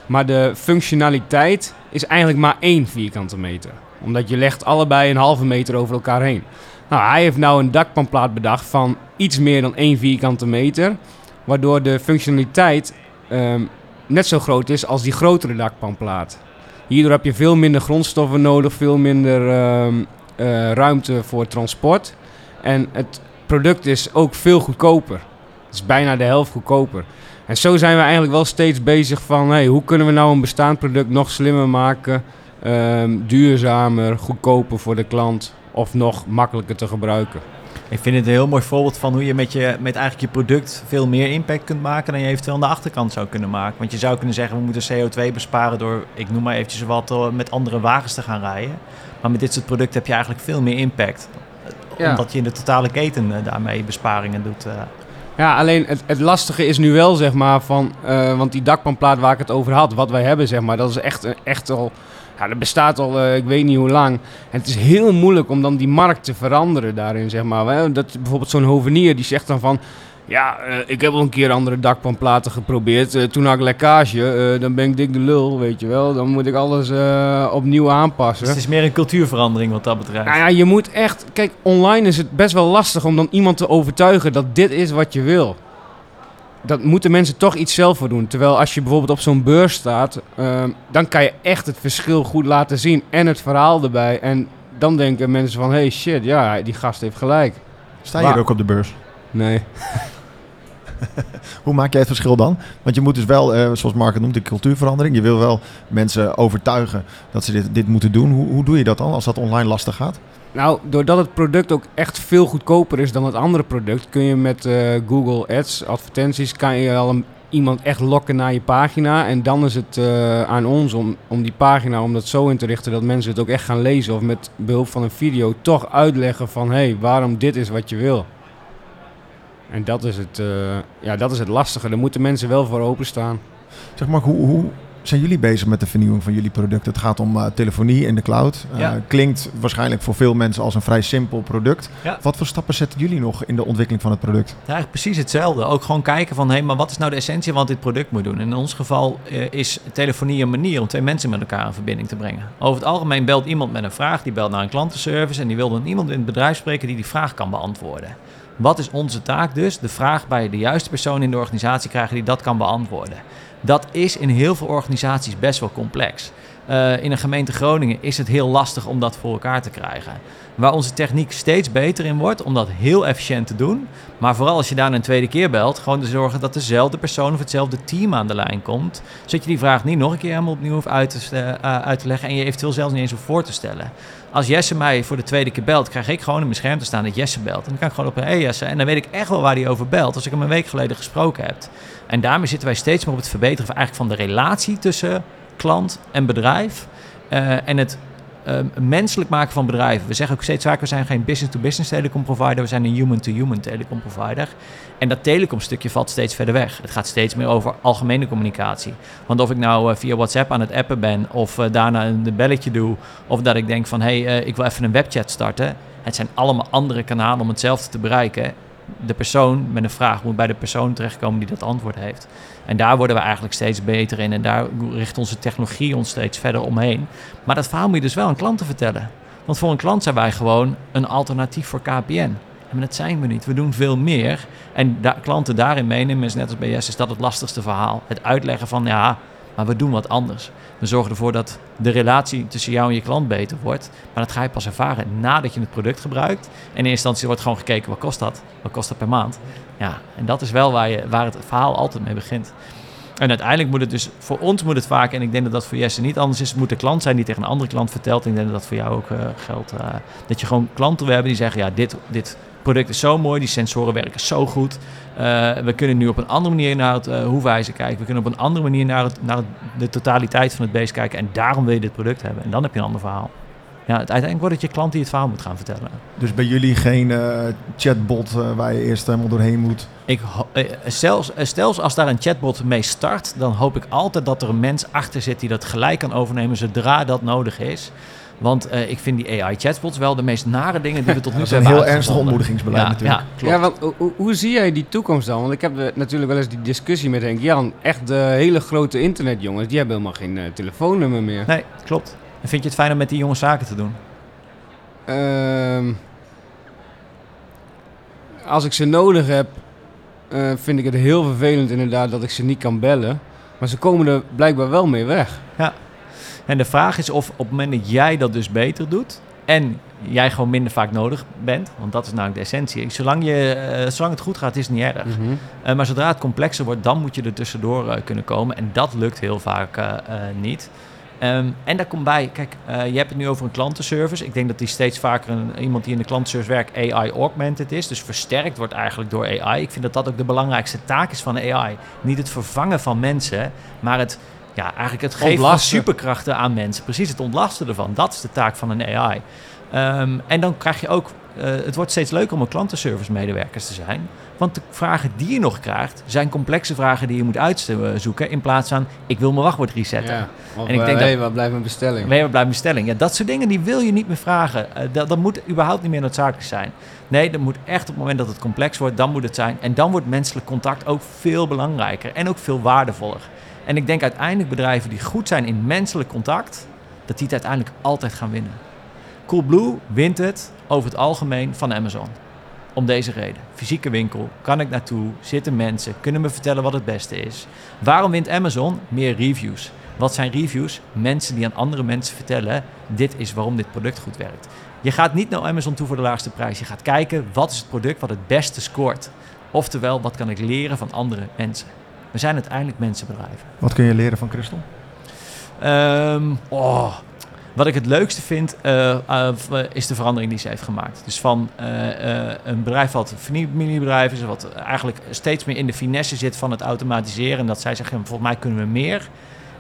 Maar de functionaliteit is eigenlijk maar één vierkante meter. Omdat je legt allebei een halve meter over elkaar heen. Nou, hij heeft nou een dakpanplaat bedacht van iets meer dan één vierkante meter. Waardoor de functionaliteit ehm, net zo groot is als die grotere dakpanplaat. Hierdoor heb je veel minder grondstoffen nodig, veel minder ehm, eh, ruimte voor transport. En het product is ook veel goedkoper. Het is bijna de helft goedkoper. En zo zijn we eigenlijk wel steeds bezig van... Hey, hoe kunnen we nou een bestaand product nog slimmer maken... ehm, duurzamer, goedkoper voor de klant... of nog makkelijker te gebruiken. Ik vind het een heel mooi voorbeeld van hoe je met, je met eigenlijk je product veel meer impact kunt maken dan je eventueel aan de achterkant zou kunnen maken. Want je zou kunnen zeggen, we moeten CO2 besparen door, ik noem maar eventjes wat, eh, met andere wagens te gaan rijden. Maar met dit soort producten heb je eigenlijk veel meer impact. Ja. Omdat je in de totale keten eh, daarmee besparingen doet. Eh. Ja, alleen het, het lastige is nu wel, zeg maar, van... eh, want die dakpanplaat waar ik het over had, wat wij hebben, zeg maar... dat is echt, een- echt al... Ja, dat bestaat al, eh, ik weet niet hoe lang. En het is heel moeilijk om dan die markt te veranderen daarin, zeg maar. Dat, bijvoorbeeld zo'n hovenier, die zegt dan van... Ja, eh, ik heb al een keer andere dakpanplaten geprobeerd. Eh, toen had ik lekkage, eh, dan ben ik dik de lul, weet je wel. Dan moet ik alles eh, opnieuw aanpassen. Dus het is meer een cultuurverandering wat dat betreft. Nou ja, je moet echt... Kijk, online is het best wel lastig om dan iemand te overtuigen dat dit is wat je wil. Dat moeten mensen toch iets zelf voor doen. Terwijl als je bijvoorbeeld op zo'n beurs staat, ehm, dan kan je echt het verschil goed laten zien. En het verhaal erbij. En dan denken mensen van, hey shit, ja, die gast heeft gelijk. Sta je ook op de beurs? Nee. Hoe maak jij het verschil dan? Want je moet dus wel, eh, zoals Mark het noemt, de cultuurverandering. Je wil wel mensen overtuigen dat ze dit, dit moeten doen. Hoe, hoe doe je dat dan als dat online lastig gaat? Nou, doordat het product ook echt veel goedkoper is dan het andere product, kun je met eh, Google Ads, advertenties, kan je al iemand echt lokken naar je pagina. En dan is het eh, aan ons om, om die pagina, om dat zo in te richten dat mensen het ook echt gaan lezen. Of met behulp van een video toch uitleggen van, hé, hey, waarom dit is wat je wil. En dat is het, eh, ja, dat is het lastige. Daar moeten mensen wel voor openstaan. Zeg maar, hoe, hoe zijn jullie bezig met de vernieuwing van jullie product? Het gaat om eh, telefonie in de cloud. Eh, Ja. Klinkt waarschijnlijk voor veel mensen als een vrij simpel product. Ja. Wat voor stappen zetten jullie nog in de ontwikkeling van het product? Ja, eigenlijk precies hetzelfde. Ook gewoon kijken van, hé, maar wat is nou de essentie van wat dit product moet doen? En in ons geval eh, is telefonie een manier om twee mensen met elkaar in verbinding te brengen. Over het algemeen belt iemand met een vraag, die belt naar een klantenservice en die wil dan iemand in het bedrijf spreken die die vraag kan beantwoorden. Wat is onze taak dus? De vraag bij de juiste persoon in de organisatie krijgen die dat kan beantwoorden. Dat is in heel veel organisaties best wel complex. Eh, in een gemeente Groningen is het heel lastig om dat voor elkaar te krijgen. Waar onze techniek steeds beter in wordt om dat heel efficiënt te doen. Maar vooral als je daar een tweede keer belt, gewoon te zorgen dat dezelfde persoon of hetzelfde team aan de lijn komt. Zodat je die vraag niet nog een keer helemaal opnieuw hoeft uit te, eh, uit te leggen en je eventueel zelfs niet eens hoeft voor te stellen. Als Jesse mij voor de tweede keer belt, krijg ik gewoon in mijn scherm te staan dat Jesse belt. En dan kan ik gewoon op, hé hey Jesse, en dan weet ik echt wel waar hij over belt als ik hem een week geleden gesproken heb. En daarmee zitten wij steeds meer op het verbeteren van, eigenlijk van de relatie tussen klant en bedrijf. Eh, en het eh, menselijk maken van bedrijven. We zeggen ook steeds vaker, we zijn geen business-to-business telecom provider, we zijn een human-to-human telecom provider. En dat telecomstukje valt steeds verder weg. Het gaat steeds meer over algemene communicatie. Want of ik nou eh, via WhatsApp aan het appen ben, of daarna een belletje doe, of dat ik denk van, hé, hey, ik wil even een webchat starten. Het zijn allemaal andere kanalen om hetzelfde te bereiken. De persoon met een vraag moet bij de persoon terechtkomen die dat antwoord heeft. En daar worden we eigenlijk steeds beter in. En daar richt onze technologie ons steeds verder omheen. Maar dat verhaal moet je dus wel aan klanten vertellen. Want voor een klant zijn wij gewoon een alternatief voor KPN. Maar dat zijn we niet. We doen veel meer. En klanten daarin meenemen, is net als BS, is dat het lastigste verhaal. Het uitleggen van ja, maar we doen wat anders. We zorgen ervoor dat de relatie tussen jou en je klant beter wordt. Maar dat ga je pas ervaren nadat je het product gebruikt. En in eerste instantie wordt gewoon gekeken, wat kost dat? Wat kost dat per maand? Ja, en dat is wel waar, je, waar het verhaal altijd mee begint. En uiteindelijk moet het dus, voor ons moet het vaak, en ik denk dat dat voor Jesse niet anders is, moet de klant zijn die tegen een andere klant vertelt. Ik denk dat dat voor jou ook uh, geldt. Uh, dat je gewoon klanten wil hebben die zeggen, ja, dit, dit product is zo mooi, die sensoren werken zo goed. Uh, we kunnen nu op een andere manier naar het hoefijzer kijken. We kunnen op een andere manier naar, het, naar de totaliteit van het beest kijken. En daarom wil je dit product hebben. En dan heb je een ander verhaal. Ja, uiteindelijk wordt het je klant die het verhaal moet gaan vertellen. Dus bij jullie geen uh, chatbot waar je eerst helemaal doorheen moet? Ik, zelfs, zelfs als daar een chatbot mee start, dan hoop ik altijd dat er een mens achter zit die dat gelijk kan overnemen zodra dat nodig is. Want uh, ik vind die AI-chatbots wel de meest nare dingen die we tot nu toe hebben. Dat is een heel ernstig ontmoedigingsbeleid ja, natuurlijk. Ja, klopt. ja want hoe, hoe, zie jij die toekomst dan? Want ik heb de, natuurlijk wel eens die discussie met Henk Jan. Echt de hele grote internetjongens, die hebben helemaal geen uh, telefoonnummer meer. Nee, klopt. En vind je het fijn om met die jongens zaken te doen? Uh, als ik ze nodig heb, uh, vind ik het heel vervelend inderdaad dat ik ze niet kan bellen. Maar ze komen er blijkbaar wel mee weg. Ja. En de vraag is of op het moment dat jij dat dus beter doet en jij gewoon minder vaak nodig bent, want dat is namelijk de essentie. Zolang, je, uh, zolang het goed gaat, is het niet erg. Mm -hmm. uh, maar zodra het complexer wordt, dan moet je er tussendoor uh, kunnen komen. En dat lukt heel vaak niet. Um, en daar komt bij, kijk, je hebt het nu over een klantenservice. Ik denk dat die steeds vaker een, iemand die in de klantenservice werkt AI-augmented is. Dus versterkt wordt eigenlijk door AI. Ik vind dat dat ook de belangrijkste taak is van AI. Niet het vervangen van mensen, maar het ja, eigenlijk het geven van superkrachten aan mensen. Precies, het ontlasten ervan. Dat is de taak van een AI. Um, en dan krijg je ook... Uh, het wordt steeds leuker om een klantenservice medewerkers te zijn. Want de vragen die je nog krijgt... zijn complexe vragen die je moet uitzoeken... in plaats van, ik wil mijn wachtwoord resetten. Ja, of, en ik denk uh, hey, waar blijft mijn bestelling? Nee, waar blijft mijn bestelling? Ja, dat soort dingen die wil je niet meer vragen. Uh, dat, dat moet überhaupt niet meer noodzakelijk zijn. Nee, dat moet echt op het moment dat het complex wordt... dan moet het zijn. En dan wordt menselijk contact ook veel belangrijker. En ook veel waardevoller. En ik denk uiteindelijk bedrijven die goed zijn in menselijk contact, dat die het uiteindelijk altijd gaan winnen. Coolblue wint het over het algemeen van Amazon. Om deze reden. Fysieke winkel, kan ik naartoe, zitten mensen, kunnen me vertellen wat het beste is. Waarom wint Amazon? Meer reviews. Wat zijn reviews? Mensen die aan andere mensen vertellen, dit is waarom dit product goed werkt. Je gaat niet naar Amazon toe voor de laagste prijs. Je gaat kijken, wat is het product wat het beste scoort? Oftewel, wat kan ik leren van andere mensen? We zijn uiteindelijk mensenbedrijven. Wat kun je leren van Christel? Um, oh, wat ik het leukste vind, uh, uh, is de verandering die ze heeft gemaakt. Dus van uh, een bedrijf wat familiebedrijf is, wat eigenlijk steeds meer in de finesse zit van het automatiseren. En dat zij zeggen, volgens mij kunnen we meer.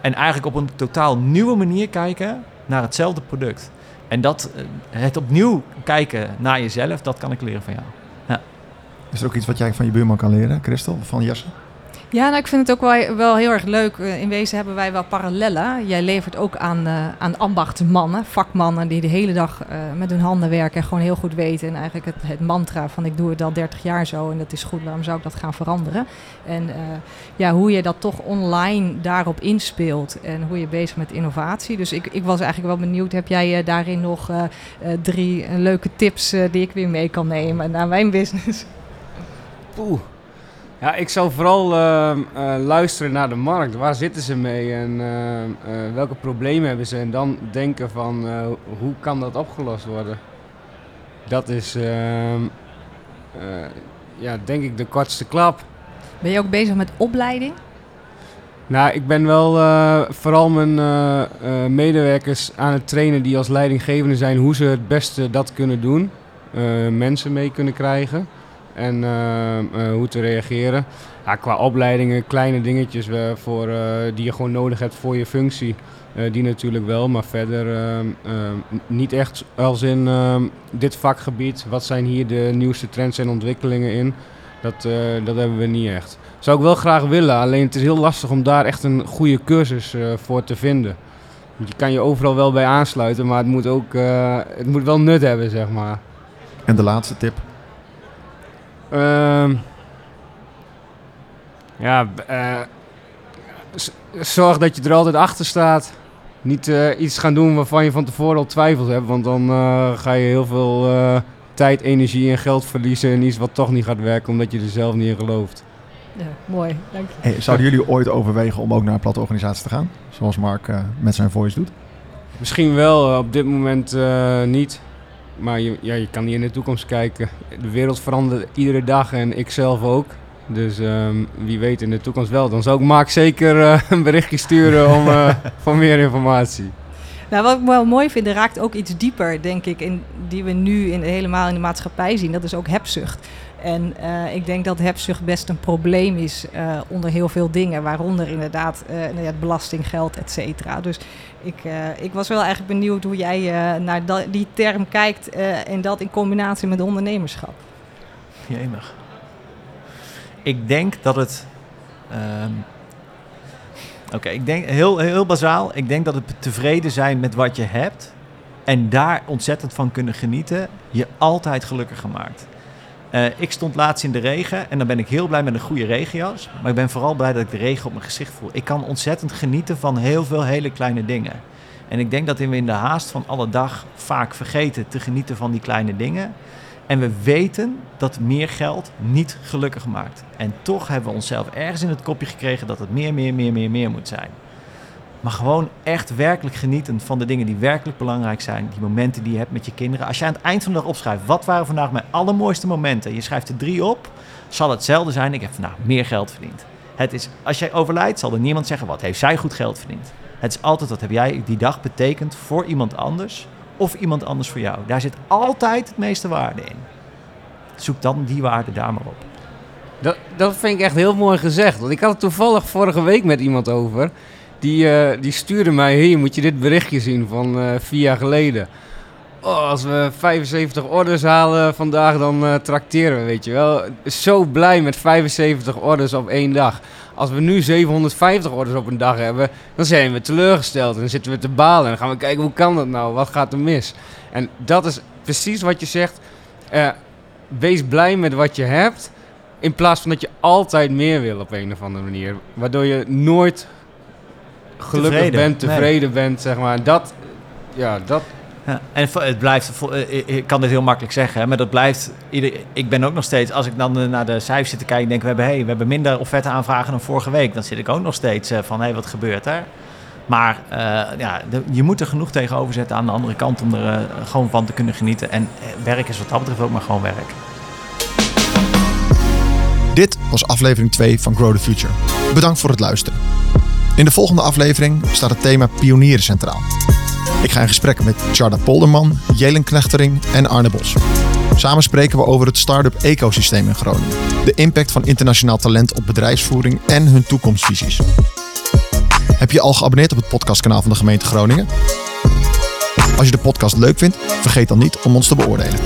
En eigenlijk op een totaal nieuwe manier kijken naar hetzelfde product. En dat, het opnieuw kijken naar jezelf, dat kan ik leren van jou. Ja. Is er ook iets wat jij van je buurman kan leren, Christel, van Jesse? Ja, nou, ik vind het ook wel, wel heel erg leuk. In wezen hebben wij wel parallellen. Jij levert ook aan, uh, aan ambachtsmannen, vakmannen, die de hele dag uh, met hun handen werken en gewoon heel goed weten. En eigenlijk het, het, mantra van ik doe het al 30 jaar zo en dat is goed, waarom zou ik dat gaan veranderen? En ja, hoe je dat toch online daarop inspeelt en hoe je bezig met innovatie. Dus ik, ik was eigenlijk wel benieuwd, heb jij daarin nog drie leuke tips die ik weer mee kan nemen naar mijn business? Oeh. Ja, ik zou vooral uh, uh, luisteren naar de markt. Waar zitten ze mee en uh, welke problemen hebben ze? En dan denken van hoe kan dat opgelost worden? Dat is, ja, denk ik, de kortste klap. Ben je ook bezig met opleiding? Nou, ik ben wel vooral mijn medewerkers aan het trainen die als leidinggevende zijn hoe ze het beste dat kunnen doen. mensen mee kunnen krijgen en uh, uh, hoe te reageren. Ja, qua opleidingen, kleine dingetjes uh, voor, die je gewoon nodig hebt voor je functie. die natuurlijk wel, maar verder niet echt als in ehm, dit vakgebied. Wat zijn hier de nieuwste trends en ontwikkelingen in? Dat, dat hebben we niet echt. Zou ik wel graag willen, alleen het is heel lastig om daar echt een goede cursus voor te vinden. Je kan je overal wel bij aansluiten, maar het moet ook het moet wel nut hebben, zeg maar. En de laatste tip? Ehm, ja, eh, zorg dat je er altijd achter staat. Niet eh, iets gaan doen waarvan je van tevoren al twijfels hebt. Want dan eh, ga je heel veel eh, tijd, energie en geld verliezen in iets wat toch niet gaat werken omdat je er zelf niet in gelooft. Ja, mooi, dank je. Hey, zouden jullie ooit overwegen om ook naar een platte organisatie te gaan? Zoals Mark eh, met zijn voice doet? Misschien wel, op dit moment eh, niet. Maar je, ja, je kan niet in de toekomst kijken. De wereld verandert iedere dag en ik zelf ook. Dus ehm, wie weet in de toekomst wel. Dan zou ik Mark zeker eh, een berichtje sturen om, eh, voor meer informatie. Nou, wat ik wel mooi vind, er raakt ook iets dieper, denk ik, in, die we nu in, helemaal in de maatschappij zien. Dat is ook hebzucht. En eh, ik denk dat hebzucht best een probleem is eh, onder heel veel dingen, waaronder inderdaad ja, het belastinggeld, et cetera. Dus ik, ik was wel eigenlijk benieuwd hoe jij naar die term kijkt en dat in combinatie met ondernemerschap. Jemig. Ik denk dat het. ehm, Oké, ik denk heel, heel bazaal. Ik denk dat het tevreden zijn met wat je hebt en daar ontzettend van kunnen genieten, je altijd gelukkiger maakt. Eh, ik stond laatst in de regen en dan ben ik heel blij met een goede regenjas. Maar ik ben vooral blij dat ik de regen op mijn gezicht voel. Ik kan ontzettend genieten van heel veel hele kleine dingen. En ik denk dat we in de haast van alle dag vaak vergeten te genieten van die kleine dingen. En we weten dat meer geld niet gelukkig maakt. En toch hebben we onszelf ergens in het kopje gekregen dat het meer, meer, meer, meer, meer moet zijn. Maar gewoon echt werkelijk genieten van de dingen die werkelijk belangrijk zijn. Die momenten die je hebt met je kinderen. Als je aan het eind van de dag opschrijft, wat waren vandaag mijn allermooiste momenten? Je schrijft er drie op, zal hetzelfde zijn. Ik heb vandaag meer geld verdiend. Het is, als jij overlijdt, zal er niemand zeggen, wat heeft zij goed geld verdiend? Het is altijd, wat heb jij die dag betekend voor iemand anders of iemand anders voor jou. Daar zit altijd het meeste waarde in. Zoek dan die waarde daar maar op. Dat, dat vind ik echt heel mooi gezegd. Want ik had het toevallig vorige week met iemand over. Die, eh, die stuurde mij, hier moet je dit berichtje zien van eh, vier jaar geleden. Oh, als we 75 orders halen vandaag, dan eh trakteren we, weet je wel. Zo blij met 75 orders op één dag. Als we nu 750 orders op een dag hebben, dan zijn we teleurgesteld. En dan zitten we te balen en dan gaan we kijken, hoe kan dat nou? Wat gaat er mis? En dat is precies wat je zegt. Wees blij met wat je hebt. In plaats van dat je altijd meer wil op een of andere manier. Waardoor je nooit gelukkig Tevreden, bent, tevreden bent, zeg maar. Dat, ja, dat, Ja, en het blijft, vo- eh, ik- kan dit heel makkelijk zeggen, hè, maar dat blijft. Ieder, ik ben ook nog steeds, als ik dan eh, naar de cijfers zit te kijken, denk ik, we hebben, hey, we hebben minder offerte aanvragen dan vorige week. Dan zit ik ook nog steeds eh, van, hé, hey, wat gebeurt er? Maar eh, ja, de- je moet er genoeg tegenover zetten aan de andere kant om er eh, gewoon van te kunnen genieten. En eh, werk is wat dat betreft ook maar gewoon werk. Dit was aflevering 2 van Grow the Future. Bedankt voor het luisteren. In de volgende aflevering staat het thema pionieren centraal. Ik ga in gesprek met Charda Polderman, Jelen Knechtering en Arne Bos. Samen spreken we over het start-up ecosysteem in Groningen. De impact van internationaal talent op bedrijfsvoering en hun toekomstvisies. Heb je al geabonneerd op het podcastkanaal van de gemeente Groningen? Als je de podcast leuk vindt, vergeet dan niet om ons te beoordelen.